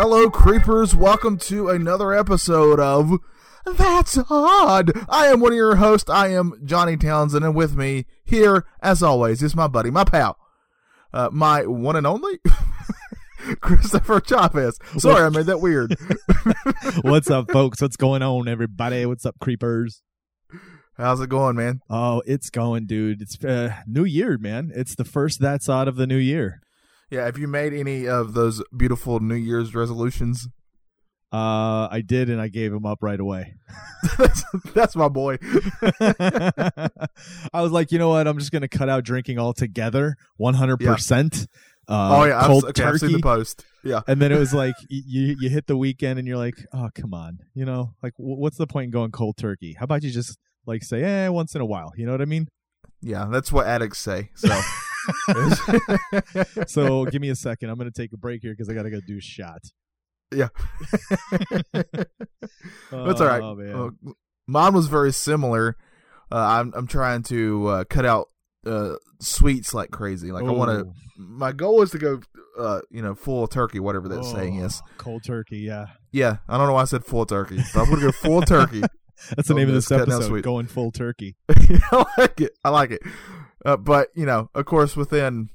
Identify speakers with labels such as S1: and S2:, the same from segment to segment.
S1: Hello, creepers. Welcome to another episode of That's Odd. I am one of your hosts. I am Johnny Townsend, and with me here, as always, is my buddy, my pal, uh, my one and only Christopher Chavez. Sorry, I made that weird.
S2: What's up, folks? What's going on, everybody? What's up, creepers?
S1: How's it going, man?
S2: Oh, it's going, dude. It's uh, New Year, man. It's the first that's odd of the new year.
S1: Yeah, have you made any of those beautiful New Year's resolutions?
S2: Uh, I did, and I gave him up right away.
S1: that's, that's my boy.
S2: I was like, you know what? I'm just gonna cut out drinking altogether, 100.
S1: Yeah.
S2: percent
S1: oh yeah,
S2: cold
S1: I've, okay, I've seen
S2: turkey.
S1: the post. Yeah,
S2: and then it was like you you hit the weekend, and you're like, oh come on, you know, like w- what's the point in going cold turkey? How about you just like say, eh, once in a while? You know what I mean?
S1: yeah, that's what addicts say. So.
S2: So give me a second. I'm gonna take a break here because I gotta go do a shot.
S1: Yeah. That's all right.
S2: Oh.
S1: Uh, mine was very similar. Uh, I'm I'm trying to uh, cut out uh, sweets like crazy. Like I want to.
S2: Oh.
S1: My goal is to go, uh, you know, full turkey, whatever that saying
S2: Oh,
S1: is.
S2: Cold turkey, yeah.
S1: Yeah, I don't know why I said full turkey, but I'm gonna go full turkey.
S2: That's the
S1: Oh,
S2: name of this episode. Going full turkey.
S1: I like it. I like it. Uh, but you know, of course, within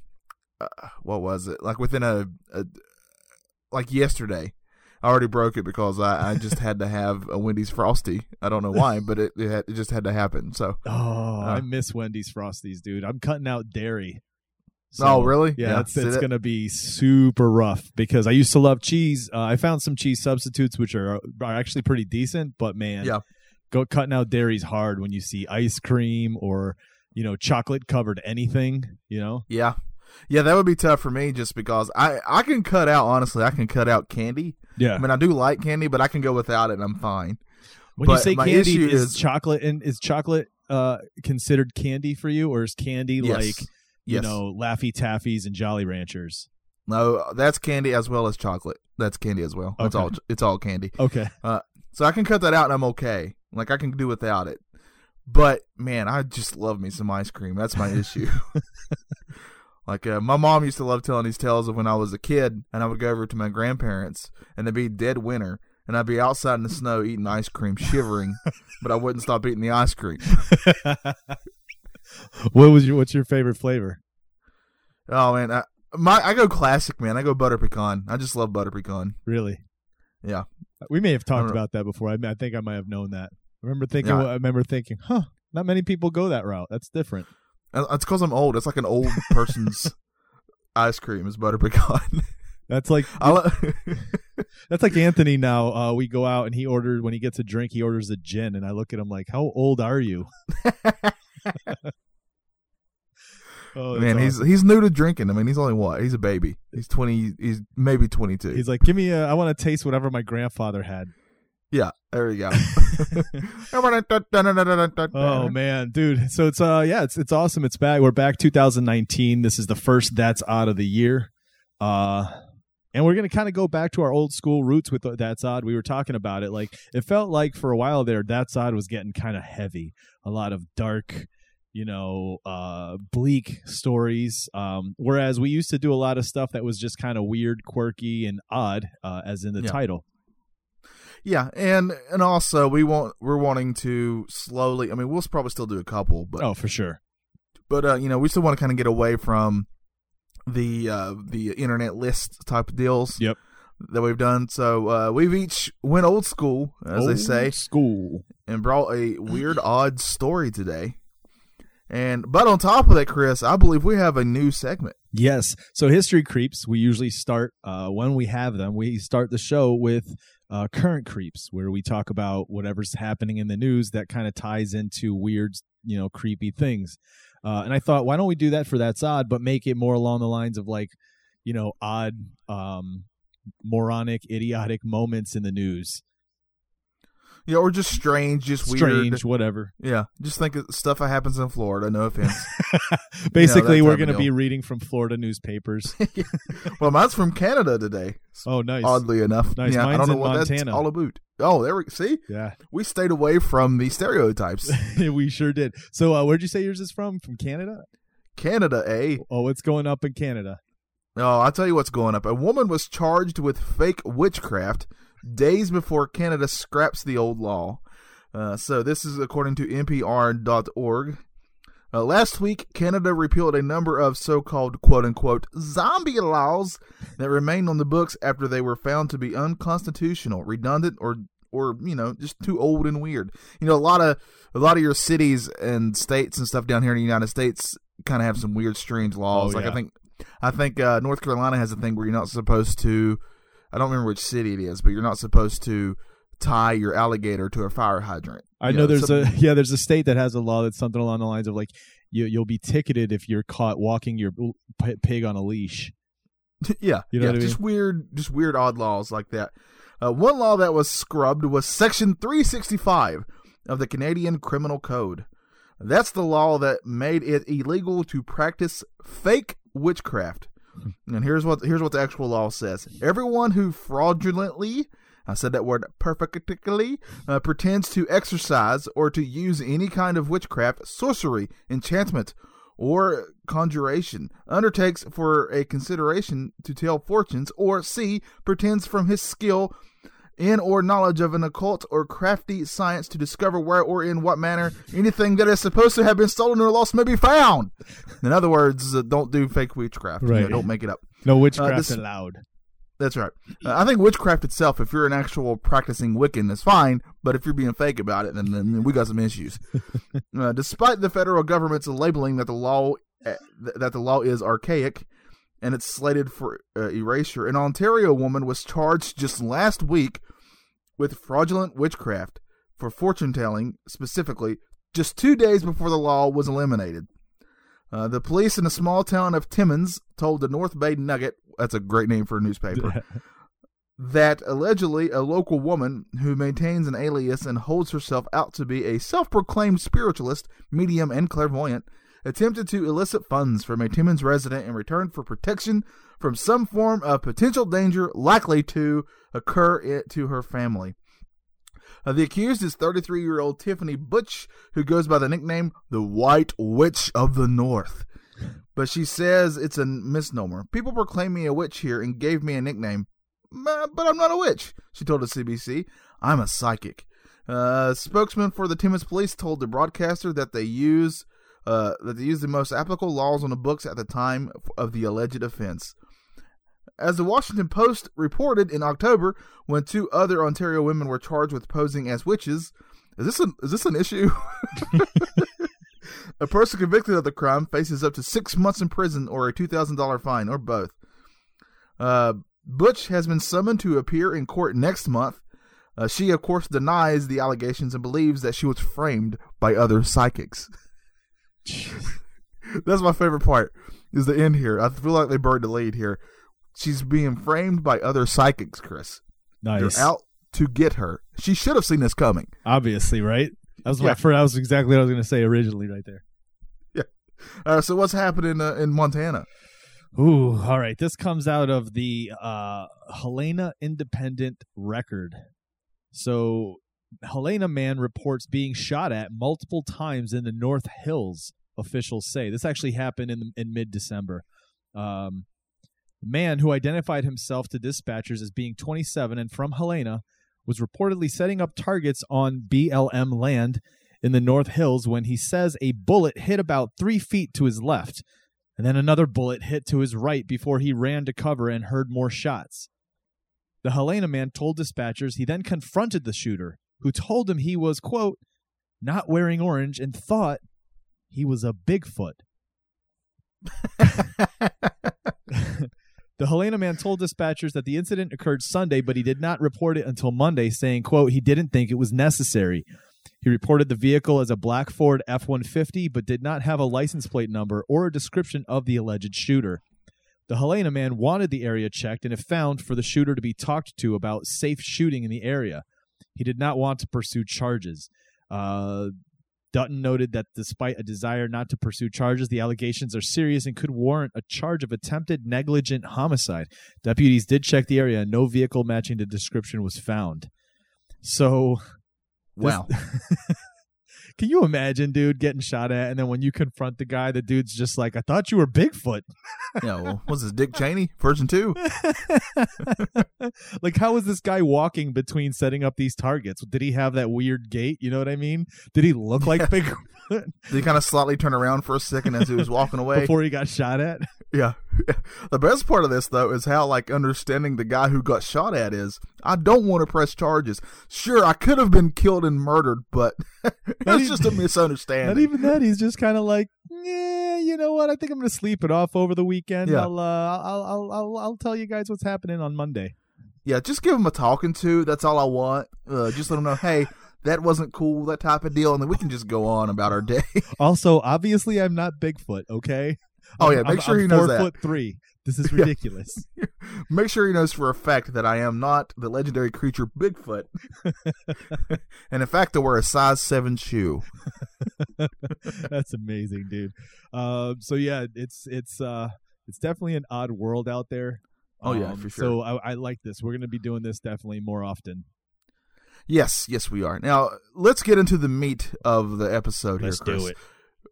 S1: uh, what was it? Like within a, a like yesterday, I already broke it because I, I just had to have a Wendy's Frosty. I don't know why, but it it, had, it just had to happen. So.
S2: Oh,
S1: Uh.
S2: I miss Wendy's Frosties, dude. I'm cutting out dairy.
S1: oh really?
S2: Yeah, it's, it's
S1: that-
S2: gonna be super rough because I used to love cheese. Uh, I found some cheese substitutes which are are actually pretty decent, but man,
S1: Yeah.
S2: go cutting out dairy's hard when you see ice cream or you know chocolate covered anything. You know,
S1: Yeah, yeah, that would be tough for me just because I I can cut out honestly. I can cut out candy.
S2: yeah.
S1: I mean, I do like candy, but I can go without it and I'm fine.
S2: When you say candy,
S1: issue
S2: is,
S1: is-
S2: chocolate and is chocolate uh considered candy for you, or is candy
S1: Yes.
S2: like you
S1: yes.
S2: know Laffy Taffies and Jolly Ranchers?
S1: No, that's candy as well as chocolate. That's candy as well.
S2: Okay.
S1: all it's all candy.
S2: Okay,
S1: So I can cut that out and I'm okay. Like I can do without it. But man, I just love me some ice cream. That's my issue. like uh, my mom used to love telling these tales of when I was a kid and I would go over to my grandparents and it'd be dead winter and I'd be outside in the snow eating ice cream, shivering, but I wouldn't stop eating the ice cream.
S2: what was your what's your favorite flavor?
S1: Oh man, I, my I go classic, man. I go butter pecan. I just love butter pecan.
S2: Really?
S1: Yeah.
S2: We may have talked about that before. I, I think I might have known that. I remember thinking.
S1: Yeah.
S2: I remember thinking, huh? Not many people go that route. That's different.
S1: Uh, It's because I'm old. It's like an old person's ice cream is butter pecan.
S2: That's like that's like Anthony. Now uh, we go out and he orders when he gets a drink, he orders a gin, and I look at him like, "How old are you?" oh,
S1: Man, he's he's new to drinking. I mean, he's only what? He's a baby. He's twenty. He's maybe twenty two.
S2: he's like, "Give me a. I want to taste whatever my grandfather had."
S1: Yeah, there we go.
S2: Oh man, dude. So it's uh yeah, it's it's awesome. It's back. We're back 2019. This is the first that's odd of the year. Uh and we're going to kind of go back to our old school roots with the that's odd. We were talking about it like it felt like for a while there that's odd was getting kind of heavy. A lot of dark, you know, uh bleak stories. Um whereas we used to do a lot of stuff that was just kind of weird, quirky and odd uh as in the
S1: Yeah.
S2: title.
S1: Yeah, and and also we want we're wanting to slowly. I mean, we'll probably still do a couple, but
S2: Oh, for sure.
S1: but uh, you know, we still want to kind of get away from the uh the internet list type of deals.
S2: Yep.
S1: That we've done. So uh we've each went old school, as they say.
S2: School.
S1: and brought a weird, odd story today. And but on top of that, Chris, I believe we have a new segment.
S2: Yes. So history creeps. We usually start uh, when we have them. We start the show with uh, current creeps, where we talk about whatever's happening in the news that kind of ties into weird, you know, creepy things. Uh, and I thought, why don't we do that for that's odd, but make it more along the lines of like, you know, odd, um, moronic, idiotic moments in the news.
S1: Yeah, or just strange, just
S2: Strange,
S1: weird.
S2: whatever.
S1: Yeah, just think of stuff that happens in Florida. No offense.
S2: Basically,
S1: that
S2: we're going to be reading from Florida newspapers.
S1: well, mine's from Canada today.
S2: Oh, nice.
S1: Oddly enough,
S2: Nice.
S1: yeah, I
S2: Mine's
S1: don't know
S2: in
S1: what that's
S2: Montana.
S1: all about. Oh, there we see.
S2: Yeah,
S1: We stayed away from the stereotypes.
S2: we sure did. So, uh, where'd you say yours is from? From Canada?
S1: Canada, eh?
S2: Oh, what's going up in Canada?
S1: Oh, I'll tell you what's going up. A woman was charged with fake witchcraft days before Canada scraps the old law. Uh, so this is according to NPR.org. Uh, last week, Canada repealed a number of so-called "quote-unquote" zombie laws that remained on the books after they were found to be unconstitutional, redundant, or or you know just too old and weird. You know, a lot of a lot of your cities and states and stuff down here in the United States kind of have some weird, strange laws.
S2: Oh,
S1: like
S2: yeah.
S1: I think I think uh, North Carolina has a thing where you're not supposed to. I don't remember which city it is, but you're not supposed to tie your alligator to a fire hydrant.
S2: I
S1: You
S2: know there's
S1: some-
S2: a yeah, there's a state that has a law that's something along the lines of like you you'll be ticketed if you're caught walking your pig on a leash.
S1: yeah,
S2: You know
S1: yeah,
S2: what I
S1: just weird, just weird odd laws like that. Uh, one law that was scrubbed was Section 365 of the Canadian Criminal Code. That's the law that made it illegal to practice fake witchcraft. And here's what here's what the actual law says: Everyone who fraudulently, I said that word perfectly, uh, pretends to exercise or to use any kind of witchcraft, sorcery, enchantment, or conjuration, undertakes for a consideration to tell fortunes, or C, pretends from his skill in or knowledge of an occult or crafty science to discover where or in what manner anything that is supposed to have been stolen or lost may be found. In other words, uh, don't do fake witchcraft. You know,
S2: Right.
S1: don't make it up.
S2: No witchcraft
S1: this-
S2: allowed.
S1: That's right. Uh, I think witchcraft itself, if you're an actual practicing Wiccan, is fine. But if you're being fake about it, then, then we got some issues. uh, despite the federal government's labeling that the law uh, th- that the law is archaic and it's slated for uh, erasure, an Ontario woman was charged just last week with fraudulent witchcraft for fortune telling, specifically, just two days before the law was eliminated. Uh, the police in the small town of Timmins told the North Bay Nugget, that's a great name for a newspaper, that allegedly a local woman who maintains an alias and holds herself out to be a self proclaimed spiritualist, medium, and clairvoyant attempted to elicit funds from a Timmins resident in return for protection from some form of potential danger likely to occur to her family. Uh, the accused is 33 year old Tiffany Butch, who goes by the nickname the White Witch of the North. But she says it's a misnomer. People proclaim me a witch here and gave me a nickname. "Uh, But I'm not a witch, she told the CBC. I'm a psychic. Uh, spokesman for the Timmins Police told the broadcaster that they use uh, that they use the most applicable laws on the books at the time of the alleged offense. As the Washington Post reported in October, when two other Ontario women were charged with posing as witches, is this an, is this an issue? a person convicted of the crime faces up to six months in prison or a two thousand dollar fine, or both. Uh, Butch has been summoned to appear in court next month. Uh, she, of course, denies the allegations and believes that she was framed by other psychics. That's my favorite part. Is the end here? I feel like they buried the lead here. She's being framed by other psychics, Chris.
S2: Nice.
S1: They're out to get her. She should have seen this coming.
S2: Obviously, right? That was
S1: Yeah.
S2: my first, that was exactly what I was going to say originally right there. Yeah.
S1: Uh, so what's happening uh, in Montana?
S2: Ooh, all right. This comes out of the uh, Helena Independent Record. So, Helena man reports being shot at multiple times in the North Hills. Officials say this actually happened in in mid December. Um, man who identified himself to dispatchers as being 27 and from Helena was reportedly setting up targets on BLM land in the North Hills when he says a bullet hit about three feet to his left and then another bullet hit to his right before he ran to cover and heard more shots. The Helena man told dispatchers he then confronted the shooter, who told him he was, quote, not wearing orange and thought he was a Bigfoot. the Helena man told dispatchers that the incident occurred Sunday, but he did not report it until Monday, saying, quote, he didn't think it was necessary. He reported the vehicle as a black Ford F 150, but did not have a license plate number or a description of the alleged shooter. The Helena man wanted the area checked and if found for the shooter to be talked to about safe shooting in the area. He did not want to pursue charges. Uh, Dutton noted that despite a desire not to pursue charges, the allegations are serious and could warrant a charge of attempted negligent homicide. Deputies did check the area and no vehicle matching the description was found. So
S1: Wow.
S2: Can you imagine, dude, getting shot at, and then when you confront the guy, the dude's just like, "I thought you were Bigfoot."
S1: Yeah, well, was this Dick Cheney version two?
S2: like, how was this guy walking between setting up these targets? Did he have that weird gait? You know what I mean? Did he look like Bigfoot
S1: Did he kind of slightly turn around for a second as he was walking away?
S2: before he got shot at?
S1: Yeah. The best part of this though is how like understanding the guy who got shot at is. I don't want to press charges. Sure, I could have been killed and murdered, but it's just a misunderstanding.
S2: Not even that. He's just kind of like, yeah, you know what? I think I'm gonna sleep it off over the weekend.
S1: Yeah.
S2: I'll, uh, I'll, I'll, I'll, I'll tell you guys what's happening on Monday.
S1: yeah, just give him a talking to. That's all I want. Uh, just let him know, hey, that wasn't cool, that type of deal, and then we can just go on about our day.
S2: Also, obviously, I'm not Bigfoot. Okay.
S1: Oh, yeah, make
S2: I'm-
S1: sure
S2: I'm
S1: he knows
S2: four
S1: that.
S2: foot three. This is
S1: Yeah.
S2: ridiculous.
S1: Make sure he knows for a fact that I am not the legendary creature Bigfoot. and in fact, I wear a size seven shoe.
S2: That's amazing, dude. Um, so yeah, it's it's uh it's definitely an odd world out there.
S1: Oh, yeah,
S2: Um,
S1: for
S2: So I, I like this. We're gonna be doing this definitely more often.
S1: Yes, yes, we are. Now let's get into the meat of the episode
S2: Let's
S1: here, Chris.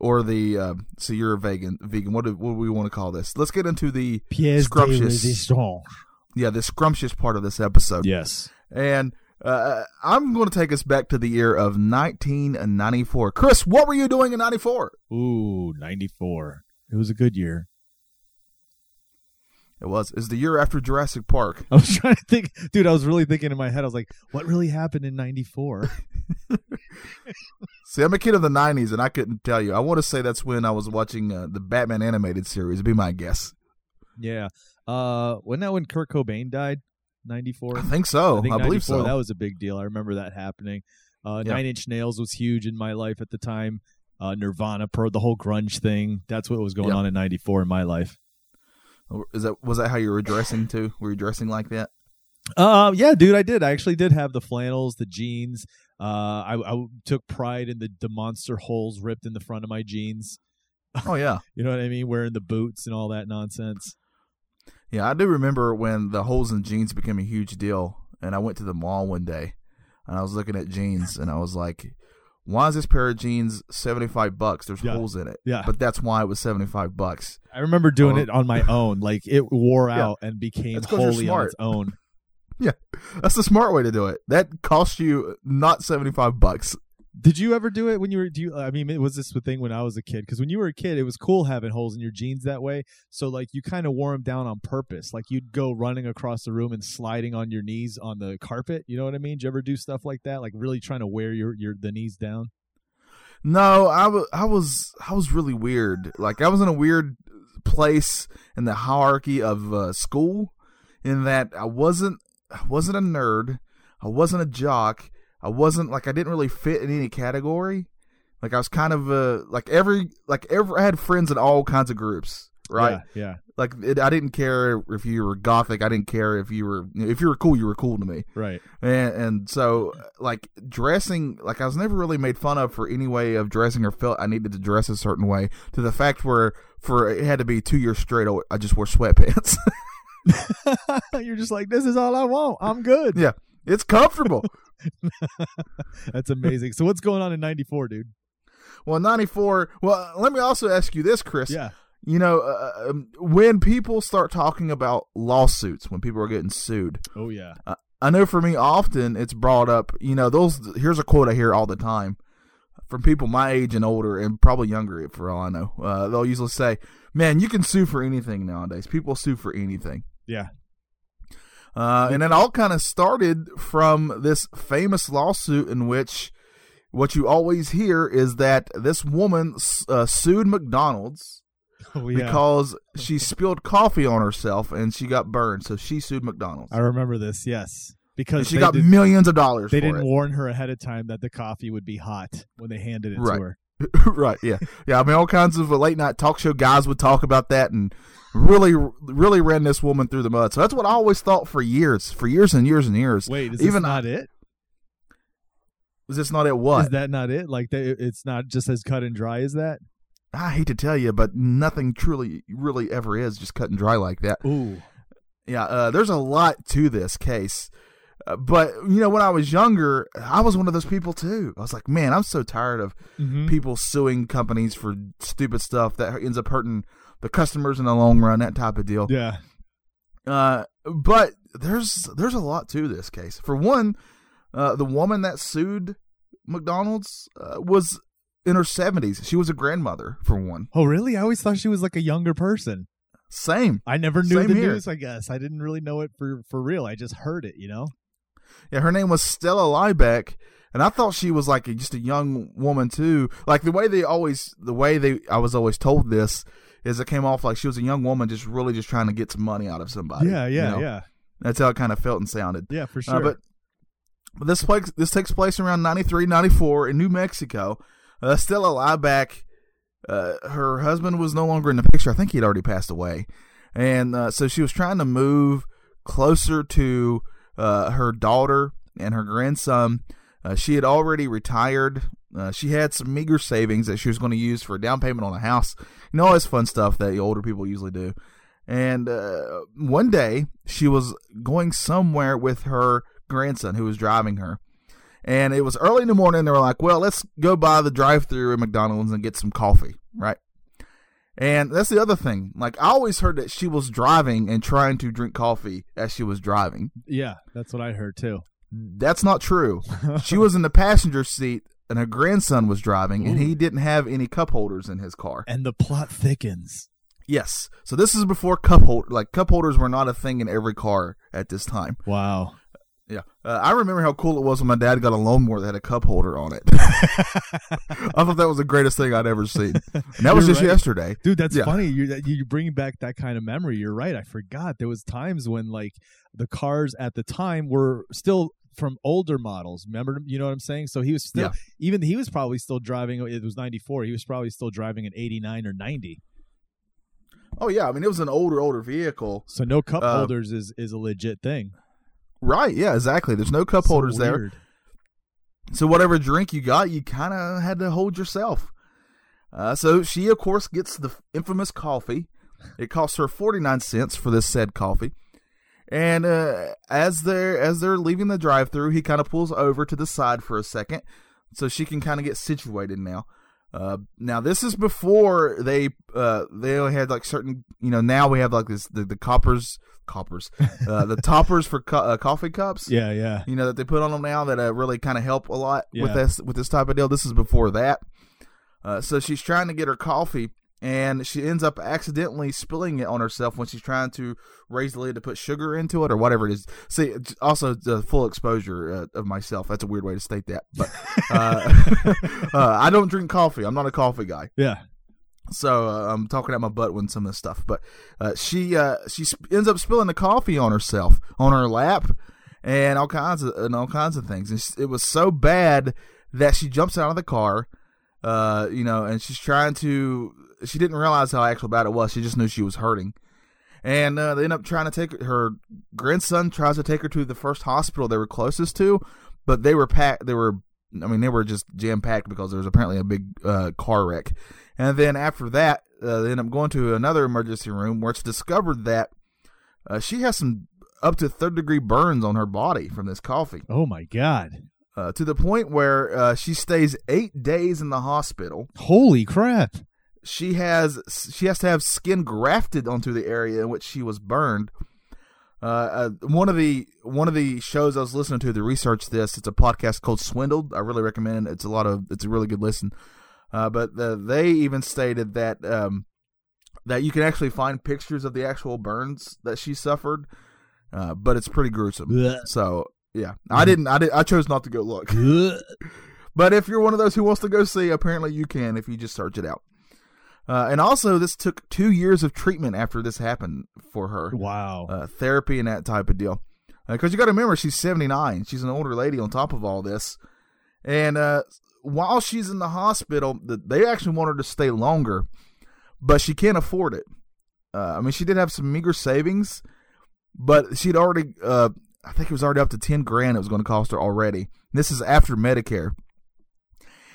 S1: Or the uh, so you're a vegan. Vegan. What do, what do we want to call this? Let's get into the
S2: Pièce
S1: Scrumptious. yeah the scrumptious part of this episode.
S2: Yes.
S1: And uh, I'm going to take us back to the year of 1994. Chris, what were you doing in '94?
S2: Ooh, 94. It was a good year.
S1: It was is the year after Jurassic Park.
S2: I was trying to think, dude. I was really thinking in my head. I was like, "What really happened in '94?"
S1: See, I'm a kid of the '90s, and I couldn't tell you. I want to say that's when I was watching uh, the Batman animated series. Be my guess.
S2: yeah. Uh, wasn't that when Kurt Cobain died? '94.
S1: I think so. I,
S2: think
S1: believe so.
S2: That was a big deal. I remember that happening. Uh,
S1: Yeah.
S2: Nine Inch Nails was huge in my life at the time. Uh, Nirvana, pro the whole grunge thing. That's what was going on in '94 in my life.
S1: Is that was that how you were dressing too? Were you dressing like that?
S2: Uh, yeah, dude, I did. I actually did have the flannels, the jeans. Uh, I, I took pride in the, the monster holes ripped in the front of my jeans.
S1: Oh yeah,
S2: You know what I mean? Wearing the boots and all that nonsense.
S1: yeah. I do remember when the holes in jeans became a huge deal, and I went to the mall one day, and I was looking at jeans, and I was like, "Why is this pair of jeans seventy five bucks? There's
S2: Yeah.
S1: holes in it."
S2: Yeah.
S1: but that's why it was seventy five bucks.
S2: I remember doing
S1: Oh.
S2: it on my own. Like it wore
S1: Yeah.
S2: out and became
S1: That's 'cause you're
S2: wholly on its own.
S1: Yeah, that's the smart way to do it. That cost you not seventy five bucks.
S2: Did you ever do it when you were? Do you? I mean, was this the thing when I was a kid? Because when you were a kid, it was cool having holes in your jeans that way. So like you kind of wore them down on purpose. Like you'd go running across the room and sliding on your knees on the carpet. You know what I mean? Did you ever do stuff like that? Like really trying to wear your your the knees down.
S1: No, I was I was I was really weird. Like I was in a weird place in the hierarchy of uh, school, in that I wasn't I wasn't a nerd, I wasn't a jock, I wasn't like I didn't really fit in any category. Like I was kind of uh like every like every I had friends in all kinds of groups, right?
S2: Yeah. yeah
S1: Like it, I didn't care if you were gothic, I didn't care if you were if you were cool, you were cool to me.
S2: right.
S1: And, and so, like dressing, like I was never really made fun of for any way of dressing or felt I needed to dress a certain way. To the fact where, for it had to be two years straight, I just wore sweatpants.
S2: You're just like this is all I want. I'm good.
S1: yeah, it's comfortable.
S2: That's amazing. So what's going on in '94, dude?
S1: well, ninety four. Well, let me also ask you this, Chris.
S2: Yeah.
S1: You know, uh, um, when people start talking about lawsuits, when people are getting sued,
S2: Oh yeah.
S1: I know for me, often it's brought up. You know, those. Here's a quote I hear all the time from people my age and older, and probably younger, for all I know. Uh, they'll usually say, "Man, you can sue for anything nowadays. People sue for anything."
S2: Yeah.
S1: Uh, and it all kind of started from this famous lawsuit in which what you always hear is that this woman uh, sued McDonald's
S2: Oh yeah.
S1: because she spilled coffee on herself and she got burned. So she sued McDonald's.
S2: I remember this. Yes. Because
S1: And she got
S2: did-
S1: millions of dollars
S2: they didn't
S1: it.
S2: warn her ahead of time that the coffee would be hot when they handed it
S1: Right.
S2: to her.
S1: right, yeah. Yeah, I mean, all kinds of uh, late night talk show guys would talk about that and really, really ran this woman through the mud. So that's what I always thought for years, for years and years and years.
S2: Wait, is
S1: Even
S2: this not it?
S1: Was this not at what?
S2: Is that not it? Like they, it's not just as cut and dry as that?
S1: I hate to tell you, but nothing truly, really ever is just cut and dry like that.
S2: Ooh.
S1: Yeah, uh, there's a lot to this case. Uh, but you know, when I was younger, I was one of those people too. I was like, man, I'm so tired of
S2: Mhm.
S1: people suing companies for stupid stuff that ends up hurting the customers in the long run. That type of deal.
S2: Yeah.
S1: Uh, but there's there's a lot to this case. For one, uh, the woman that sued McDonald's uh, was in her 70s. She was a grandmother. For one,
S2: Oh, really? I always thought she was like a younger person.
S1: same.
S2: I never knew
S1: Same
S2: the
S1: here.
S2: news. I guess I didn't really know it for for real. I just heard it. You know.
S1: Yeah, her name was Stella Liebeck, and I thought she was like a, just a young woman too. Like the way they always, the way they, I was always told this is it came off like she was a young woman, just really just trying to get some money out of somebody.
S2: yeah.
S1: you
S2: Yeah.
S1: know?
S2: Yeah.
S1: That's how it kind of felt and sounded.
S2: Yeah. For sure.
S1: Uh, but but this place this takes place around 93, 94 in New Mexico. Uh, Stella Liebeck, uh, her husband was no longer in the picture. I think he'd already passed away, and uh, so she was trying to move closer to uh, her daughter and her grandson. Uh, she had already retired. Uh, she had some meager savings that she was going to use for a down payment on a house. You know, all this fun stuff that older people usually do. And uh, one day, she was going somewhere with her grandson who was driving her. And it was early in the morning. They were like, well, let's go by the drive through at McDonald's and get some coffee, right? And that's the other thing. Like, I always heard that she was driving and trying to drink coffee as she was driving.
S2: yeah, that's what I heard too.
S1: That's not true. She was in the passenger seat and her grandson was driving and he didn't have any cup holders in his car.
S2: and the plot thickens.
S1: Yes. So this is before cup hold like cup holders were not a thing in every car at this time.
S2: Wow.
S1: Yeah. Uh, I remember how cool it was when my dad got a lawnmower that had a cup holder on it. I thought that was the greatest thing I'd ever seen. And that was just
S2: right.
S1: yesterday.
S2: Dude, that's
S1: Yeah.
S2: funny. You're you're bringing back that kind of memory. You're right. I forgot there was times when like the cars at the time were still from older models. Remember, you know what I'm saying? So he was still
S1: Yeah.
S2: even he was probably still driving. It was 94. He was probably still driving an 89 or 90.
S1: Oh yeah, I mean it was an older older vehicle.
S2: So no cup
S1: Uh,
S2: holders is is a legit thing.
S1: Right, yeah, exactly. There's no cup
S2: So
S1: holders there. So whatever drink you got, you kind of had to hold yourself. Uh, so she, of course, gets the infamous coffee. It costs her forty nine cents for this said coffee. And uh, as they're as they're leaving the drive through, he kind of pulls over to the side for a second, so she can kind of get situated now. Uh, now this is before they uh, they only had like certain you know now we have like this the, the coppers coppers uh, the toppers for co- uh, coffee cups
S2: Yeah, yeah.
S1: you know that they put on them now that uh, really kind of help a lot with
S2: Yeah.
S1: this with this type of deal. This is before that. Uh, so she's trying to get her coffee, and she ends up accidentally spilling it on herself when she's trying to raise the lid to put sugar into it or whatever it is. See, also the full exposure uh, of myself. That's a weird way to state that, but uh, uh, I don't drink coffee. I'm not a coffee guy.
S2: Yeah.
S1: So uh, I'm talking out my butt when some of this stuff. But uh, she uh, she sp- ends up spilling the coffee on herself, on her lap, and all kinds of and all kinds of things. And it was so bad that she jumps out of the car, uh, you know, and she's trying to. She didn't realize how actual bad it was. She just knew she was hurting. And uh, they end up trying to take her, her grandson tries to take her to the first hospital they were closest to, but they were packed. They were, I mean, they were just jam packed because there was apparently a big uh, car wreck. And then after that, uh, they end up going to another emergency room where it's discovered that uh, she has some up to third degree burns on her body from this coffee,
S2: Oh my god.
S1: uh, to the point where uh, she stays eight days in the hospital.
S2: Holy crap.
S1: She has she has to have skin grafted onto the area in which she was burned. Uh, uh, one of the one of the shows I was listening to to research this, it's a podcast called Swindled. I really recommend it. It's a lot of it's a really good listen. Uh, but uh, they even stated that um, that you can actually find pictures of the actual burns that she suffered, uh, but it's pretty gruesome.
S2: Blech.
S1: So yeah, I didn't. I did. I chose not to go look. But if you're one of those who wants to go see, apparently you can if you just search it out. Uh, and also, this took two years of treatment after this happened for her,
S2: wow.
S1: uh, therapy and that type of deal. Because you got to remember, she's 79. She's an older lady on top of all this. And uh, while she's in the hospital, th- they actually want her to stay longer, but she can't afford it. Uh, I mean, she did have some meager savings, but she'd already, uh, I think it was already up to 10 grand it was going to cost her already. This is after Medicare.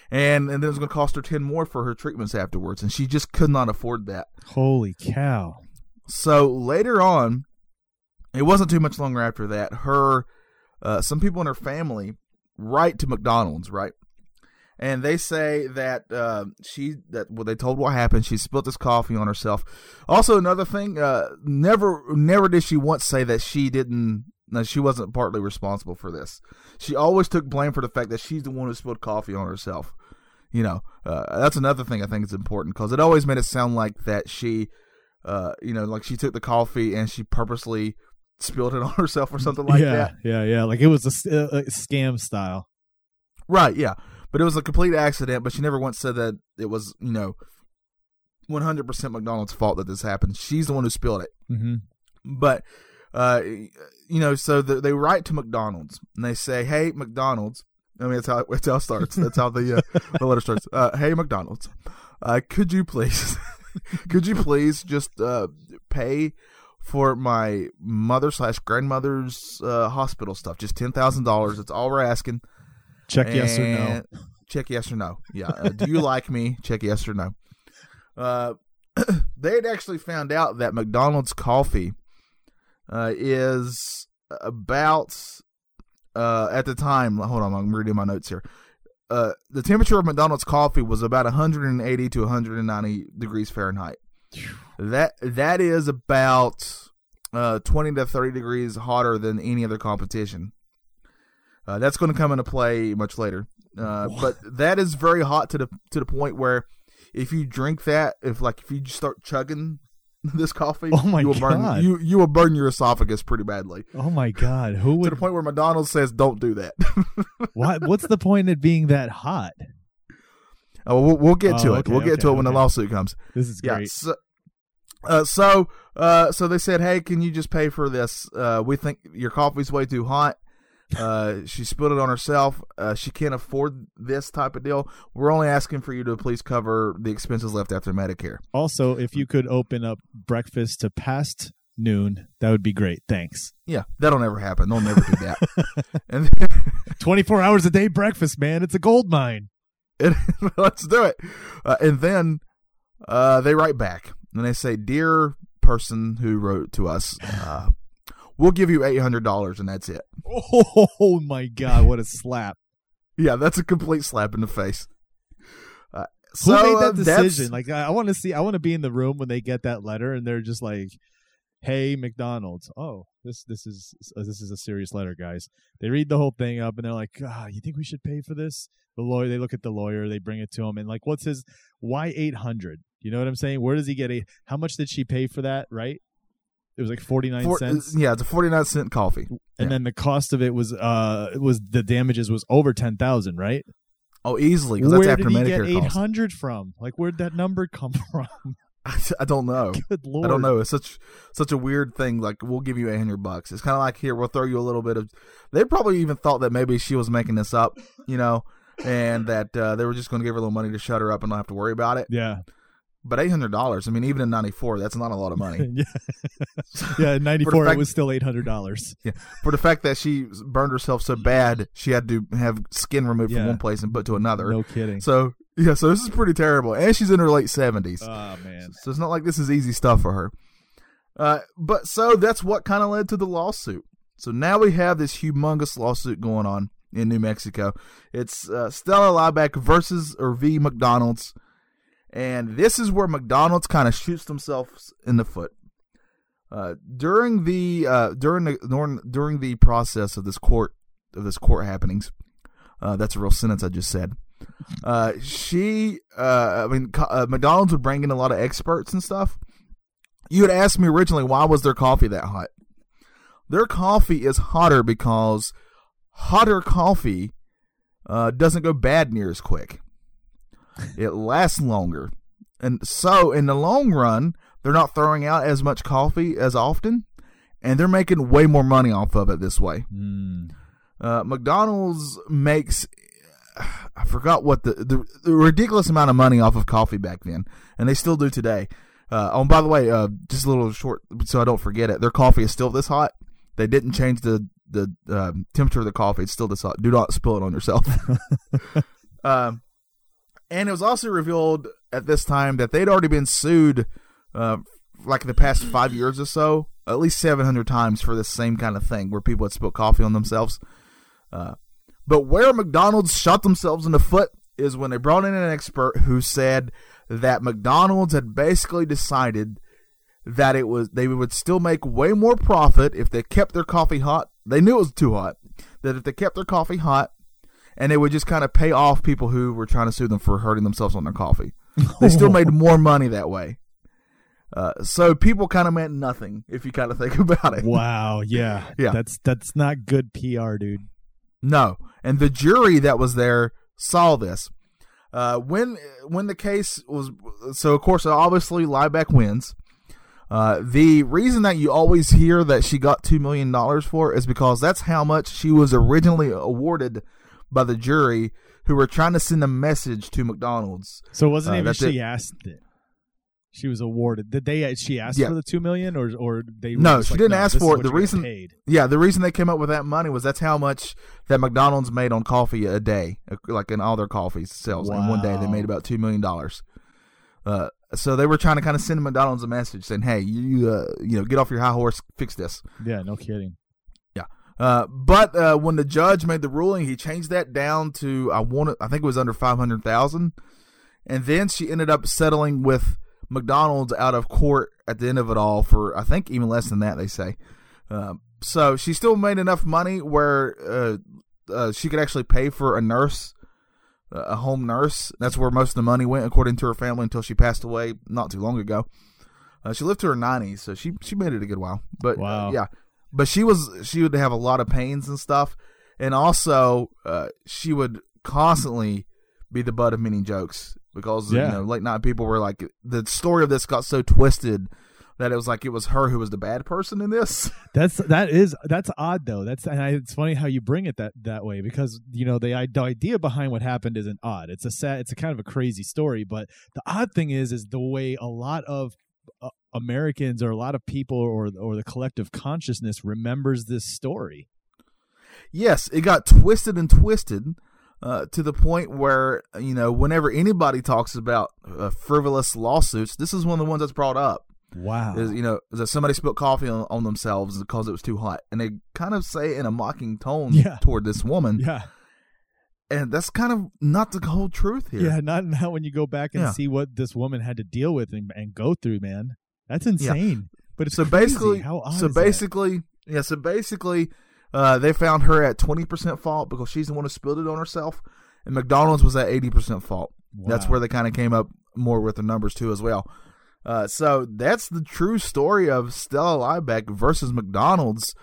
S1: And, and then it was going to cost her 10 more for her treatments afterwards, and she just could not afford that.
S2: Holy cow.
S1: So later on, it wasn't too much longer after that. Her uh, some people in her family write to McDonald's, right? And they say that uh, she that well, they told what happened. She spilled this coffee on herself. Also, another thing, uh, never never did she once say that she didn't. No, she wasn't partly responsible for this. She always took blame for the fact that she's the one who spilled coffee on herself. You know, uh, that's another thing I think is important because it always made it sound like that she, uh, you know, like she took the coffee and she purposely spilled it on herself or something like
S2: yeah,
S1: that.
S2: Yeah, yeah, like it was a, a, scam style.
S1: Right, yeah. But it was a complete accident, but she never once said that it was, you know, 100% McDonald's fault that this happened. She's the one who spilled it.
S2: Mm-hmm.
S1: But, uh, you know, so the, they write to McDonald's and they say, hey, McDonald's. I mean, that's how, that's how it starts. That's how the, uh, the letter starts. Uh, hey, McDonald's, uh, could you please, could you please just uh, pay for my mother slash grandmother's uh, hospital stuff. Just ten thousand dollars. That's all we're asking.
S2: Check yes or no.
S1: Check yes or no. Yeah. Uh, do you like me? Check yes or no. Uh, they had actually found out that McDonald's coffee uh, is about uh, at the time. Hold on, I'm reading my notes here. Uh, the temperature of McDonald's coffee was about 180 to 190 degrees Fahrenheit. That that is about uh, 20 to 30 degrees hotter than any other competition. Uh, that's going to come into play much later. Uh, but that is very hot to the to the point where if you drink that, if like if you start chugging this coffee,
S2: oh my
S1: you will
S2: god,
S1: you you will burn your esophagus pretty badly.
S2: Oh my god, who would
S1: to the point where McDonald's says don't do that.
S2: what what's the point of being that hot?
S1: Oh, we'll, we'll get to
S2: Oh,
S1: it.
S2: okay,
S1: we'll get
S2: okay,
S1: to it when
S2: okay.
S1: the lawsuit comes.
S2: This is
S1: Yeah.
S2: great.
S1: So, uh, so, uh, so they said, "Hey, can you just pay for this? Uh, we think your coffee's way too hot." Uh, she spilled it on herself. Uh, she can't afford this type of deal. We're only asking for you to please cover the expenses left after Medicare.
S2: Also, if you could open up breakfast to past noon, that would be great. Thanks.
S1: Yeah, that'll never happen. They'll never do that. and
S2: 24 hours a day breakfast, man. It's a gold mine.
S1: Let's do it. Uh, and then uh, they write back and they say, "Dear person who wrote to us, uh, we'll give you eight hundred dollars, and that's it."
S2: Oh my god, what a slap.
S1: Yeah, that's a complete slap in the face. Uh,
S2: Who made
S1: uh,
S2: that
S1: that's-
S2: decision? Like I, I want to see I want to be in the room when they get that letter and they're just like, "Hey, McDonald's. Oh, this this is uh, this is a serious letter, guys." They read the whole thing up and they're like, "Ah, you think we should pay for this?" The lawyer, they look at the lawyer, they bring it to him and like, "What's his why 800?" You know what I'm saying? Where does he get a how much did she pay for that, right? It was like 49
S1: for-
S2: cents.
S1: yeah, it's a forty-nine cent coffee.
S2: and
S1: yeah.
S2: then the cost of it was uh it was the damages was over 10,000, right?
S1: Oh, easily because that's
S2: Where
S1: after
S2: did he get
S1: Medicare costs.
S2: 800 from? Like where'd that number come from?
S1: I don't know.
S2: Good lord.
S1: I don't know. It's such such a weird thing. Like we'll give you eight hundred bucks. It's kind of like here we'll throw you a little bit of. They probably even thought that maybe she was making this up, you know, and that uh, they were just going to give her a little money to shut her up and not have to worry about it.
S2: Yeah.
S1: But eight hundred dollars. I mean, even in '94, that's not a lot of money
S2: yeah. yeah, in 94
S1: fact-
S2: it was still $800.
S1: Yeah, for the fact that she burned herself so bad she had to have skin removed
S2: Yeah.
S1: from one place and put to another.
S2: No kidding.
S1: So yeah, so this is pretty terrible, and she's in her late seventies.
S2: Oh man.
S1: So it's not like this is easy stuff for her. Uh, but so that's what kind of led to the lawsuit. So now we have this humongous lawsuit going on in New Mexico. It's uh, Stella Liebeck versus or v McDonald's, and this is where McDonald's kind of shoots themselves in the foot. Uh, during the uh, during the during, during the process of this court of this court happenings, uh, that's a real sentence I just said. Uh, she, uh, I mean, uh, McDonald's would bring in a lot of experts and stuff. You had asked me originally why was their coffee that hot? Their coffee is hotter because hotter coffee uh, doesn't go bad near as quick. It lasts longer, and so in the long run, they're not throwing out as much coffee as often, and they're making way more money off of it this way.
S2: Mm.
S1: Uh, McDonald's makes I forgot what the, the the ridiculous amount of money off of coffee back then, and they still do today. Uh, oh, by the way, uh, just a little short, so I don't forget it. Their coffee is still this hot. They didn't change the the um, temperature of the coffee. It's still this hot. Do not spill it on yourself. um, and it was also revealed at this time that they'd already been sued, uh, like the past five years or so, at least 700 times for this same kind of thing where people had spilled coffee on themselves. Uh, but where McDonald's shot themselves in the foot is when they brought in an expert who said that McDonald's had basically decided that it was they would still make way more profit if they kept their coffee hot. They knew it was too hot. That if they kept their coffee hot, and they would just kind of pay off people who were trying to sue them for hurting themselves on their coffee. They still made more money that way. Uh, so people kind of meant nothing if you kind of think about it.
S2: Wow, yeah,
S1: Yeah.
S2: That's that's not good PR, dude.
S1: No, and the jury that was there saw this. Uh, when when the case was so, of course, obviously Liebeck wins. Uh, the reason that you always hear that she got two million dollars for is because that's how much she was originally awarded by the jury, who were trying to send a message to McDonald's.
S2: So it wasn't
S1: Uh,
S2: even she
S1: it.
S2: asked it. She was awarded. Did they? She asked
S1: Yeah.
S2: for the two million, or or they?
S1: No, she
S2: like,
S1: didn't
S2: "No,
S1: ask for it. The reason-. Yeah, the reason they came up with that money was that's how much that McDonald's made on coffee a day, like in all their coffee sales. In one day, they made about two million dollars. Uh, so they were trying to kind of send McDonald's a message saying, "Hey, you, uh, you know, get off your high horse, fix this."
S2: Yeah, no kidding.
S1: Uh, but uh, when the judge made the ruling, he changed that down to I want I think it was under five hundred thousand, and then she ended up settling with McDonald's out of court at the end of it all for I think even less than that they say. Um, so she still made enough money where uh, uh, she could actually pay for a nurse, uh, a home nurse. That's where most of the money went, according to her family, until she passed away not too long ago. Uh, she lived to her nineties, so she she made it a good while. But uh,
S2: Wow.
S1: yeah, but she was she would have a lot of pains and stuff, and also uh, she would constantly be the butt of many jokes because
S2: Yeah.
S1: you know late night people were like the story of this got so twisted that it was like it was her who was the bad person in this.
S2: That's that is that's odd though. That's and I, it's funny how you bring it that that way because you know the, the idea behind what happened isn't odd. It's a sad. It's a kind of a crazy story. But the odd thing is is the way a lot of uh, Americans or a lot of people or or the collective consciousness remembers this story.
S1: yes, it got twisted and twisted uh, to the point where you know whenever anybody talks about uh, frivolous lawsuits, this is one of the ones that's brought up.
S2: Wow.
S1: is you know is that somebody spilled coffee on, on themselves because it was too hot, and they kind of say in a mocking tone
S2: Yeah.
S1: toward this woman,
S2: yeah.
S1: and that's kind of not the whole truth here.
S2: Yeah. Not not when you go back and
S1: Yeah.
S2: see what this woman had to deal with and, and go through, man. That's insane. Yeah. But it's
S1: so
S2: crazy.
S1: basically, so
S2: is that?
S1: basically, yeah, so basically, uh, they found her at twenty percent fault because she's the one who spilled it on herself, and McDonald's was at eighty percent fault. That's where they kind of came up more with the numbers too as well. Uh, so that's the true story of Stella Liebeck versus McDonald's.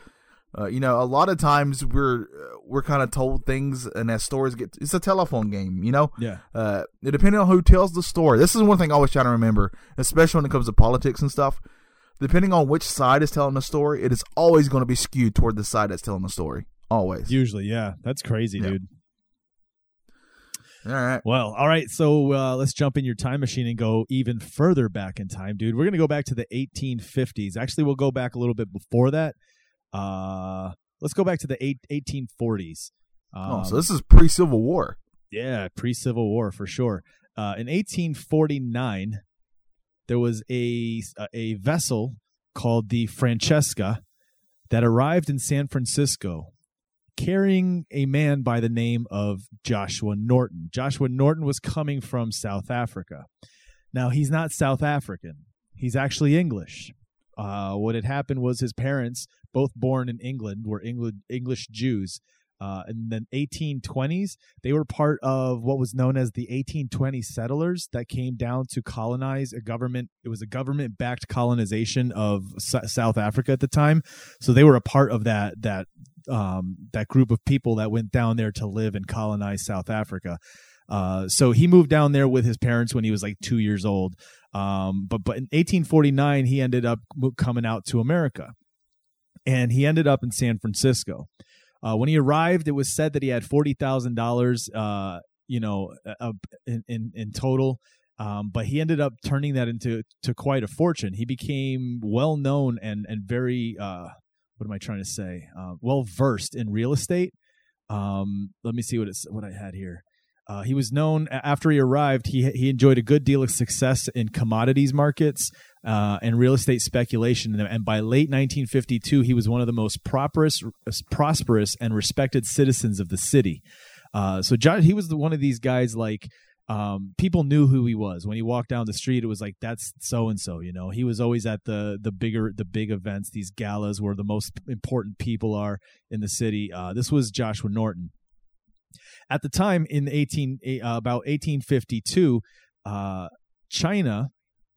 S1: Uh, you know, a lot of times we're uh, we're kind of told things, and as stories get, it's a telephone game. You know,
S2: Yeah.
S1: uh, depending on who tells the story. This is one thing I always try to remember, especially when it comes to politics and stuff. Depending on which side is telling the story, it is always going to be skewed toward the side that's telling the story. Always.
S2: Usually, yeah. That's crazy,
S1: Yeah.
S2: dude.
S1: All right.
S2: Well, all right. So uh, let's jump in your time machine and go even further back in time, dude. We're gonna go back to the 1850s. Actually, we'll go back a little bit before that. Uh, let's go back to the eight, 1840s. Um,
S1: oh, so this is pre Civil War.
S2: yeah, pre-Civil War for sure. Uh, in 1849, there was a a vessel called the Francesca that arrived in San Francisco carrying a man by the name of Joshua Norton. Joshua Norton was coming from South Africa. Now, he's not South African. He's actually English. Uh, what had happened was his parents, both born in England, were England, English Jews. Uh, in the 1820s, they were part of what was known as the 1820 settlers that came down to colonize a government. It was a government backed colonization of S- South Africa at the time. So they were a part of that that um, that group of people that went down there to live and colonize South Africa. Uh, so he moved down there with his parents when he was like two years old. Um, but but in 1849 he ended up coming out to America, and he ended up in San Francisco. Uh, when he arrived, it was said that he had forty thousand dollars, uh, you know, uh, in, in in total. Um, but he ended up turning that into to quite a fortune. He became well known and and very uh, what am I trying to say? Uh, well versed in real estate. Um, let me see what it's what I had here. Uh, he was known after he arrived. He he enjoyed a good deal of success in commodities markets uh, and real estate speculation. And by late 1952, he was one of the most prosperous, prosperous and respected citizens of the city. Uh, so John, he was the, one of these guys like um, people knew who he was when he walked down the street. It was like that's so and so. You know, he was always at the the bigger the big events, these galas where the most important people are in the city. Uh, this was Joshua Norton. At the time in 18 uh, about 1852, uh, China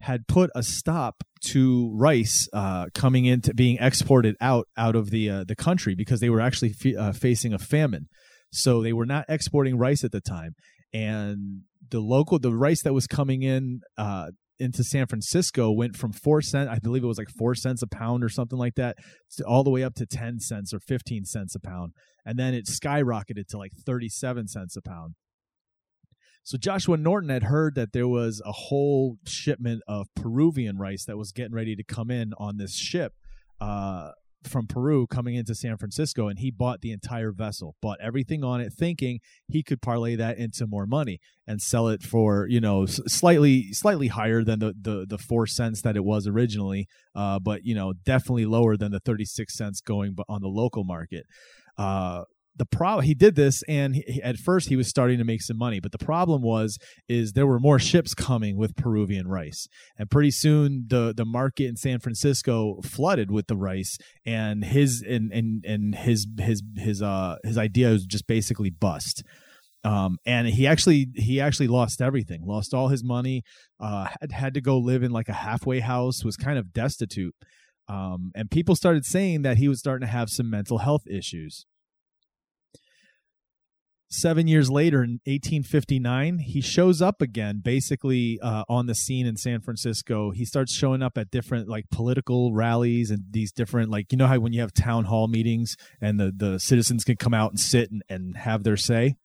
S2: had put a stop to rice uh, coming into being exported out out of the uh, the country because they were actually uh, facing a famine. So they were not exporting rice at the time, and the local the rice that was coming in uh, into San Francisco went from four cents, I believe it was like four cents a pound or something like that, all the way up to ten cents or fifteen cents a pound, and then it skyrocketed to like thirty seven cents a pound. So Joshua Norton had heard that there was a whole shipment of Peruvian rice that was getting ready to come in on this ship uh, from Peru coming into San Francisco, and he bought the entire vessel, bought everything on it, thinking he could parlay that into more money and sell it for you know slightly slightly higher than the the, the four cents that it was originally, uh, but you know definitely lower than the thirty six cents going on the local market. Uh, the problem he did this and he, at first he was starting to make some money but the problem was is there were more ships coming with peruvian rice. And pretty soon the the market in san francisco flooded with the rice and his and and, and his his his uh his idea was just basically bust. Um, and he actually he actually lost everything lost all his money uh, had, had to go live in like a halfway house was kind of destitute um, and people started saying that he was starting to have some mental health issues. Seven years later in 1859 he shows up again basically uh, on the scene in san francisco. He starts showing up at different like political rallies and these different like you know how when you have town hall meetings and the, the citizens can come out and sit and, and have their say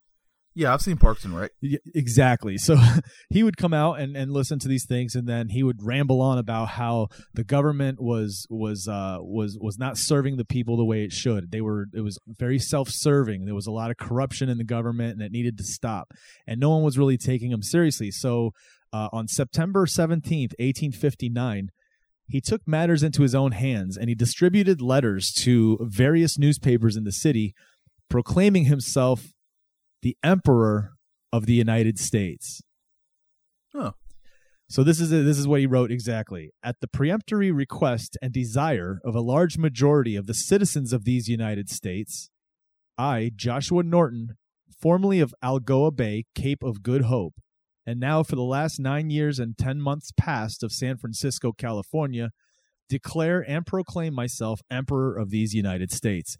S1: yeah, I've seen Parks and Rec.
S2: Exactly. So he would come out and, and listen to these things, and then he would ramble on about how the government was was uh, was was not serving the people the way it should. They were it was very self serving. There was a lot of corruption in the government, and it needed to stop. And no one was really taking him seriously. So uh, on September seventeenth, eighteen fifty nine. He took matters into his own hands and he distributed letters to various newspapers in the city proclaiming himself the Emperor of the United States.
S1: Oh.
S2: So this is this is what he wrote exactly. At the peremptory request and desire of a large majority of the citizens of these United States, I, Joshua Norton, formerly of Algoa Bay, Cape of Good Hope, and now for the last nine years and ten months past of San Francisco, California, declare and proclaim myself Emperor of these United States,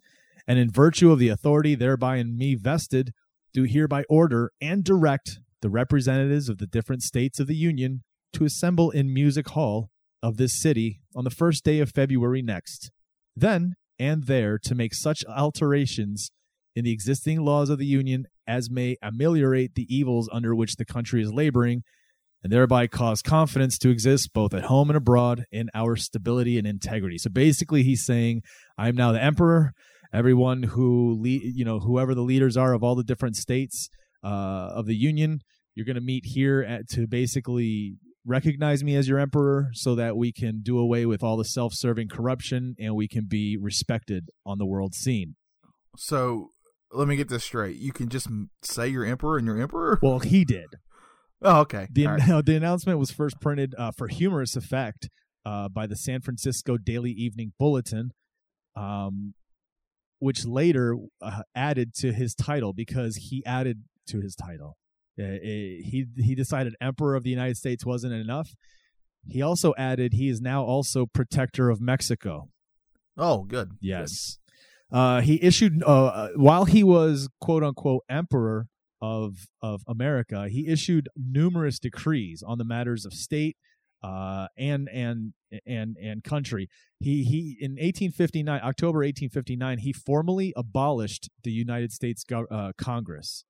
S2: and in virtue of the authority thereby in me vested, do hereby order and direct the representatives of the different states of the Union to assemble in Music Hall of this city on the first day of February next. Then and there to make such alterations in the existing laws of the Union as may ameliorate the evils under which the country is laboring, and thereby cause confidence to exist both at home and abroad in our stability and integrity. So basically, he's saying, I am now the emperor everyone who lead, you know, whoever the leaders are of all the different states uh, of the union. You're going to meet here at, to basically recognize me as your emperor so that we can do away with all the self-serving corruption and we can be respected on the world scene.
S1: So let me get this straight. You can just say you're emperor and you're emperor?
S2: Well, he did.
S1: Oh, okay.
S2: The, right. the announcement was first printed uh, for humorous effect uh, by the San Francisco Daily Evening Bulletin. Um, which later uh, added to his title because he added to his title. Uh, he he decided Emperor of the United States wasn't enough. He also added he is now also Protector of Mexico.
S1: Oh, good.
S2: Yes. Good. Uh, he issued uh, uh, while he was quote unquote Emperor of of America. He issued numerous decrees on the matters of state, uh, and and and and country. He he in 1859, October 1859, he formally abolished the United States uh, Congress.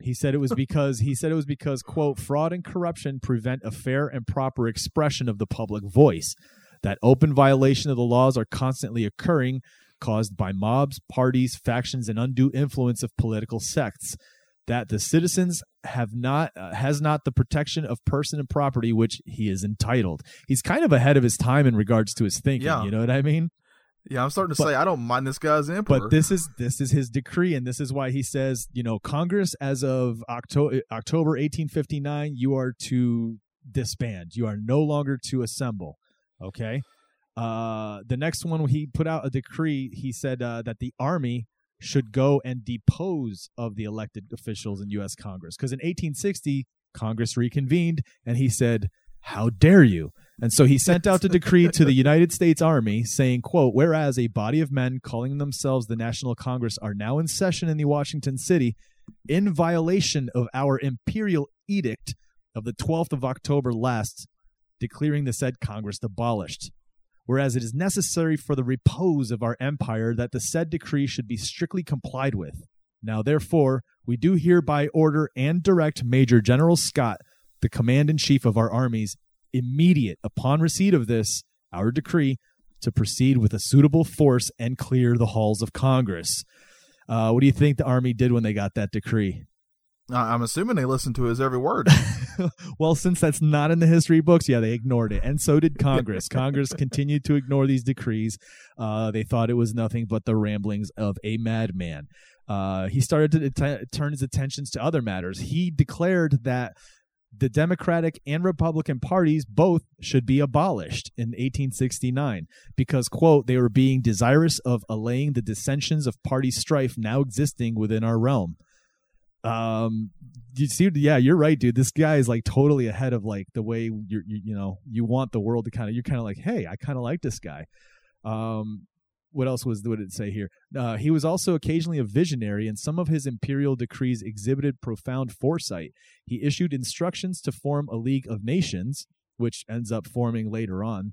S2: He said it was because he said it was because quote fraud and corruption prevent a fair and proper expression of the public voice. That open violation of the laws are constantly occurring, caused by mobs, parties, factions, and undue influence of political sects that the citizens have not uh, has not the protection of person and property which he is entitled. He's kind of ahead of his time in regards to his thinking.
S1: Yeah.
S2: You know what I mean?
S1: Yeah, I'm starting to
S2: But-
S1: say I don't mind this guy's emperor.
S2: But this is this is his decree, and this is why he says, you know, Congress as of October October 1859, you are to disband. You are no longer to assemble. Okay. Uh, the next one, he put out a decree. He said uh, that the army should go and depose of the elected officials in U.S. Congress because in 1860 Congress reconvened, and he said, "How dare you!" And so he sent out a decree to the United States Army saying, quote, whereas a body of men calling themselves the National Congress are now in session in the Washington city in violation of our imperial edict of the 12th of October last, declaring the said Congress abolished. Whereas it is necessary for the repose of our empire that the said decree should be strictly complied with. Now, therefore, we do hereby order and direct Major General Scott, the command in chief of our armies, immediate upon receipt of this, our decree, to proceed with a suitable force and clear the halls of Congress. Uh, what do you think the army did when they got that decree?
S1: I'm assuming they listened to his every word.
S2: well, since that's not in the history books, yeah, they ignored it, and so did Congress. Congress continued to ignore these decrees. Uh, they thought it was nothing but the ramblings of a madman. Uh, he started to turn his attentions to other matters. He declared that the Democratic and Republican parties both should be abolished in 1869 because, quote, they were being desirous of allaying the dissensions of party strife now existing within our realm. Um, you see, yeah, you're right, dude. This guy is like totally ahead of like the way you, you know, you want the world to kind of, you're kind of like, hey, I kind of like this guy. Um, what else was what did it say here? Uh, he was also occasionally a visionary, and some of his imperial decrees exhibited profound foresight. He issued instructions to form a League of Nations, which ends up forming later on.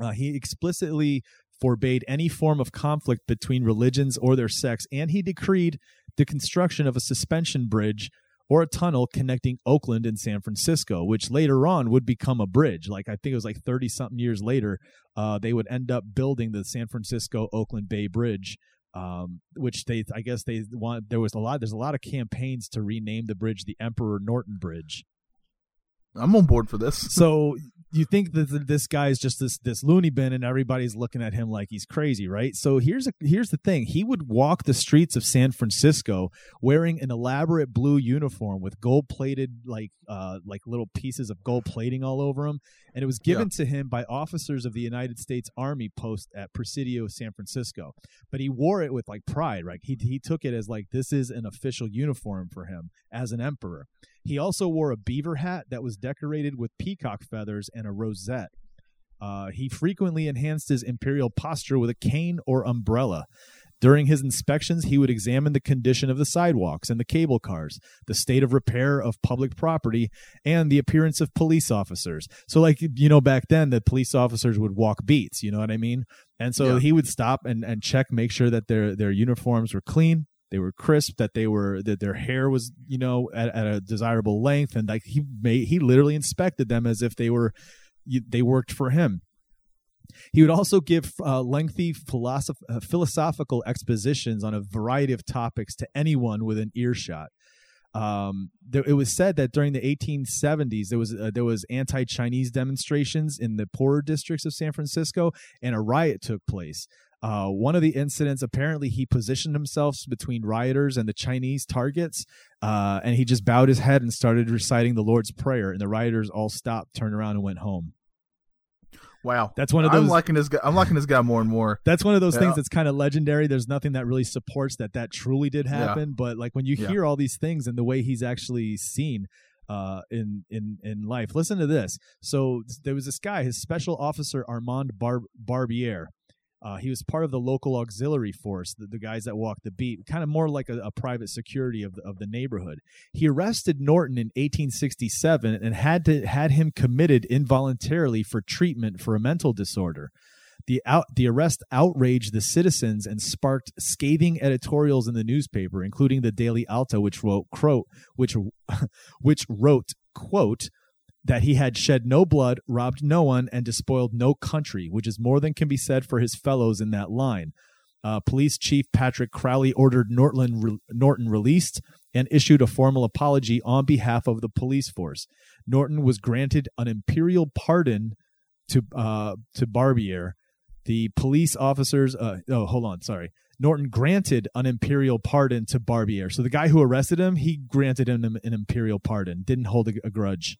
S2: Uh, he explicitly forbade any form of conflict between religions or their sects, and he decreed the construction of a suspension bridge or a tunnel connecting Oakland and San Francisco, which later on would become a bridge. Like I think it was like 30 something years later, uh, they would end up building the San Francisco Oakland Bay Bridge. Um, which they, I guess they want. There was a lot. There's a lot of campaigns to rename the bridge the Emperor Norton Bridge.
S1: I'm on board for this.
S2: So you think that this guy is just this this loony bin, and everybody's looking at him like he's crazy, right? So here's a here's the thing: he would walk the streets of San Francisco wearing an elaborate blue uniform with gold plated like uh like little pieces of gold plating all over him, and it was given to him by officers of the United States Army post at Presidio, San Francisco. But he wore it with like pride, right? He he took it as like this is an official uniform for him as an emperor. He also wore a beaver hat that was decorated with peacock feathers and a rosette. Uh, he frequently enhanced his imperial posture with a cane or umbrella. During his inspections, he would examine the condition of the sidewalks and the cable cars, the state of repair of public property, and the appearance of police officers. So, like, you know, back then, the police officers would walk beats, you know what I mean? And so
S1: Yeah.
S2: he would stop and, and check, make sure that their, their uniforms were clean, they were crisp, that they were, that their hair was, you know, at, at a desirable length. And like, he made, he literally inspected them as if they were, they worked for him. He would also give uh, lengthy philosoph- uh, philosophical expositions on a variety of topics to anyone within earshot. Um, there, it was said that during the 1870s there was uh, there was anti-Chinese demonstrations in the poorer districts of San Francisco, and a riot took place. Uh, one of the incidents, apparently, he positioned himself between rioters and the Chinese targets, uh, and he just bowed his head and started reciting the Lord's Prayer, and the rioters all stopped, turned around, and went home.
S1: Wow,
S2: That's one of
S1: I'm
S2: those-
S1: liking this guy. I'm liking this guy more and more.
S2: That's one of those
S1: Yeah.
S2: things that's kind of legendary. There's nothing that really supports that that truly did happen. But like when you
S1: Yeah.
S2: hear all these things and the way he's actually seen uh, in in in life, listen to this. So there was this guy, his special officer Armand Bar- Barbier. Uh, he was part of the local auxiliary force, the, the guys that walked the beat, kind of more like a, a private security of the, of the neighborhood. He arrested Norton in 1867 and had to had him committed involuntarily for treatment for a mental disorder. The out the arrest outraged the citizens and sparked scathing editorials in the newspaper, including the Daily Alta, which wrote quote, which which wrote quote that he had shed no blood, robbed no one, and despoiled no country, which is more than can be said for his fellows in that line. Uh, Police Chief Patrick Crowley ordered Norton, Norton released, and issued a formal apology on behalf of the police force. Norton was granted an imperial pardon to uh, to Barbier. The police officers. Uh, oh, hold on. Sorry. Norton granted an imperial pardon to Barbier. So the guy who arrested him, he granted him an imperial pardon. Didn't hold a, a grudge.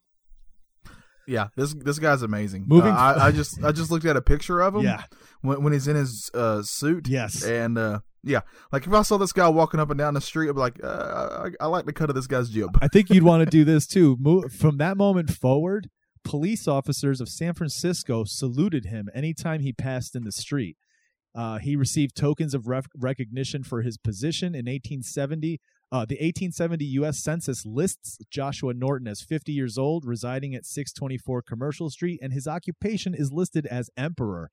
S1: Yeah, this this guy's amazing.
S2: Moving
S1: uh, I, I just I just looked at a picture of him.
S2: Yeah.
S1: when, when he's in his uh, suit.
S2: Yes.
S1: and uh, yeah, like if I saw this guy walking up and down the street, I'd be like, uh, I, I like the cut of this guy's jib.
S2: I think you'd want to do this too. Mo- From that moment forward, police officers of San Francisco saluted him anytime he passed in the street. Uh, he received tokens of ref- recognition for his position in 1870. Uh, the 1870 U.S. Census lists Joshua Norton as 50 years old, residing at 624 Commercial Street, and his occupation is listed as emperor.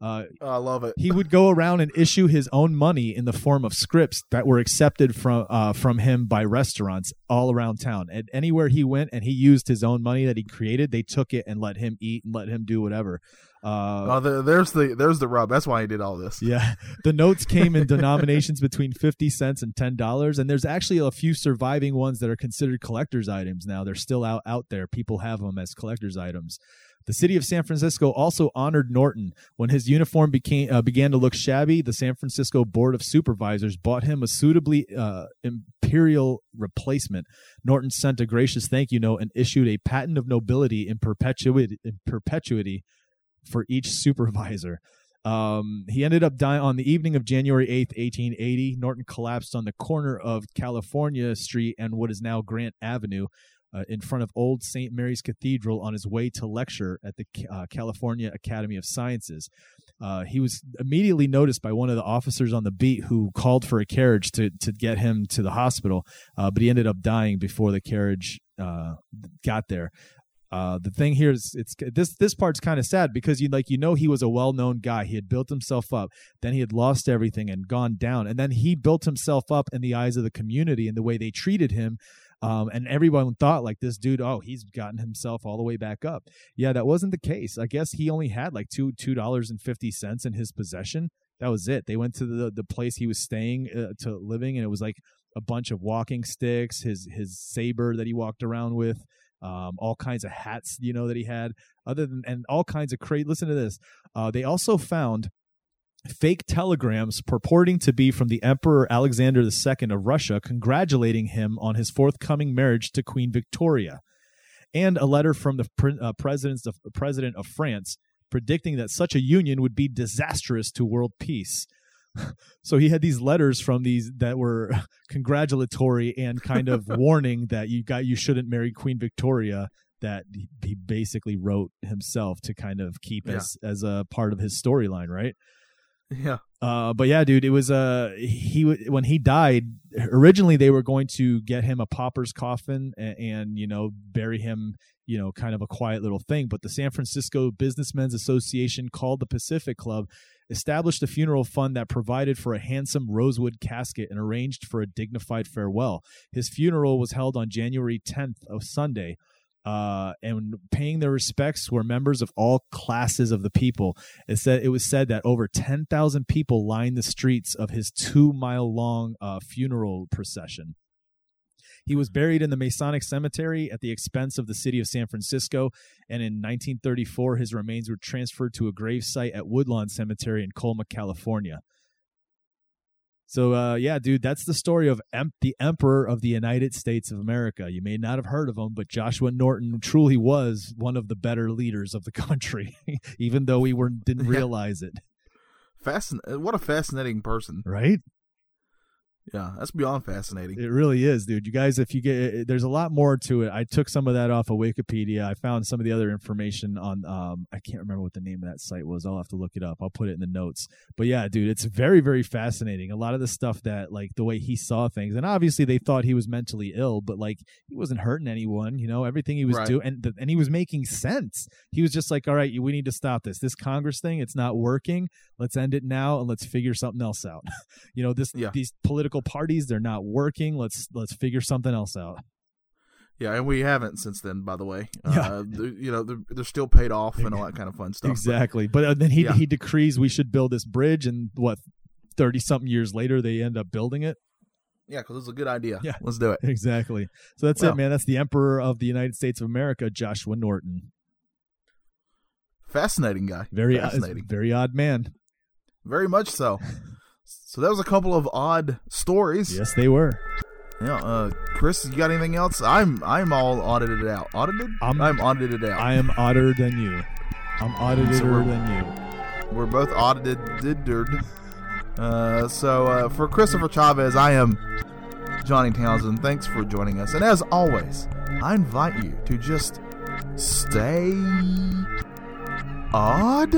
S2: Uh,
S1: Oh, I love it.
S2: he would go around and issue his own money in the form of scripts that were accepted from uh, from him by restaurants all around town. And anywhere he went and he used his own money that he created, they took it and let him eat and let him do whatever. Uh,
S1: Oh, there, there's the there's the rub. That's why he did all this.
S2: yeah, the notes came in denominations between fifty cents and ten dollars, and there's actually a few surviving ones that are considered collectors' items now. They're still out out there. People have them as collectors' items. The city of San Francisco also honored Norton when his uniform became uh, began to look shabby. The San Francisco Board of Supervisors bought him a suitably uh, imperial replacement. Norton sent a gracious thank you note and issued a patent of nobility in perpetuity, in perpetuity for each supervisor. Um, he ended up dying on the evening of January 8th, 1880. Norton collapsed on the corner of California Street and what is now Grant Avenue uh, in front of Old St. Mary's Cathedral on his way to lecture at the uh, California Academy of Sciences. Uh, he was immediately noticed by one of the officers on the beat who called for a carriage to, to get him to the hospital, uh, but he ended up dying before the carriage uh, got there. Uh, the thing here is it's this this part's kind of sad because you like you know he was a well-known guy. He had built himself up. Then he had lost everything and gone down. And then he built himself up in the eyes of the community and the way they treated him um, and everyone thought like this dude oh he's gotten himself all the way back up. Yeah that wasn't the case. I guess he only had like two two dollars and fifty cents in his possession. That was it. They went to the the place he was staying uh, to living and it was like a bunch of walking sticks his his saber that he walked around with um, all kinds of hats, you know, that he had, other than and all kinds of crazy. Listen to this. Uh, they also found fake telegrams purporting to be from the Emperor Alexander II of Russia, congratulating him on his forthcoming marriage to Queen Victoria, and a letter from the uh, president of president of France predicting that such a union would be disastrous to world peace. so he had these letters from these that were congratulatory and kind of warning that you got you shouldn't marry Queen Victoria that he, basically wrote himself to kind of keep
S1: Yeah.
S2: as as a part of his storyline, right?
S1: Yeah,
S2: Uh, but yeah, dude, it was uh he when he died. Originally, they were going to get him a pauper's coffin and, and you know bury him, you know, kind of a quiet little thing. But the San Francisco Businessmen's Association, called the Pacific Club, established a funeral fund that provided for a handsome rosewood casket and arranged for a dignified farewell. His funeral was held on January 10th, of Sunday. Uh, and paying their respects were members of all classes of the people. It said it was said that over ten thousand people lined the streets of his two-mile-long uh, funeral procession. He was buried in the Masonic Cemetery at the expense of the city of San Francisco, and in 1934, his remains were transferred to a grave site at Woodlawn Cemetery in Colma, California. So, uh, yeah, dude, that's the story of em- the Emperor of the United States of America. You may not have heard of him, but Joshua Norton truly was one of the better leaders of the country, even though we were didn't
S1: Yeah.
S2: realize it.
S1: fascin- What a fascinating person.
S2: Right?
S1: Yeah, that's beyond fascinating.
S2: It really is, dude. You guys, if you get, there's a lot more to it. I took some of that off of Wikipedia. I found some of the other information on, um, I can't remember what the name of that site was. I'll have to look it up. I'll put it in the notes. But yeah, dude, it's very, very fascinating. A lot of the stuff that, like, the way he saw things, and obviously they thought he was mentally ill, but like, he wasn't hurting anyone. You know, everything he was
S1: Right.
S2: doing, and and he was making sense. He was just like, all right, we need to stop this. This Congress thing, it's not working. Let's end it now and let's figure something else out. you know, this
S1: Yeah.
S2: these political parties, they're not working. Let's let's figure something else out.
S1: Yeah, and we haven't since then, by the way.
S2: Yeah.
S1: Uh, you know, they're, they're still paid off and all that kind of fun stuff.
S2: exactly. But uh, then he
S1: Yeah.
S2: he decrees we should build this bridge, and what thirty something years later they end up building it.
S1: Yeah, because it's a good idea.
S2: Yeah.
S1: let's do it.
S2: Exactly. So that's it, man. That's the Emperor of the United States of America, Joshua Norton.
S1: Fascinating guy.
S2: Very odd,
S1: fascinating.
S2: very odd man.
S1: Very much so. So that was a couple of odd stories.
S2: Yes, they were.
S1: Yeah, uh, Chris, you got anything else? I'm I'm all audited out. Audited?
S2: I'm-
S1: I'm audited out.
S2: I am odder than you. I'm audited
S1: So
S2: than you.
S1: We're both audited. Uh, so uh, for Christopher Chavez, I am Johnny Townsend. Thanks for joining us, and as always, I invite you to just stay odd.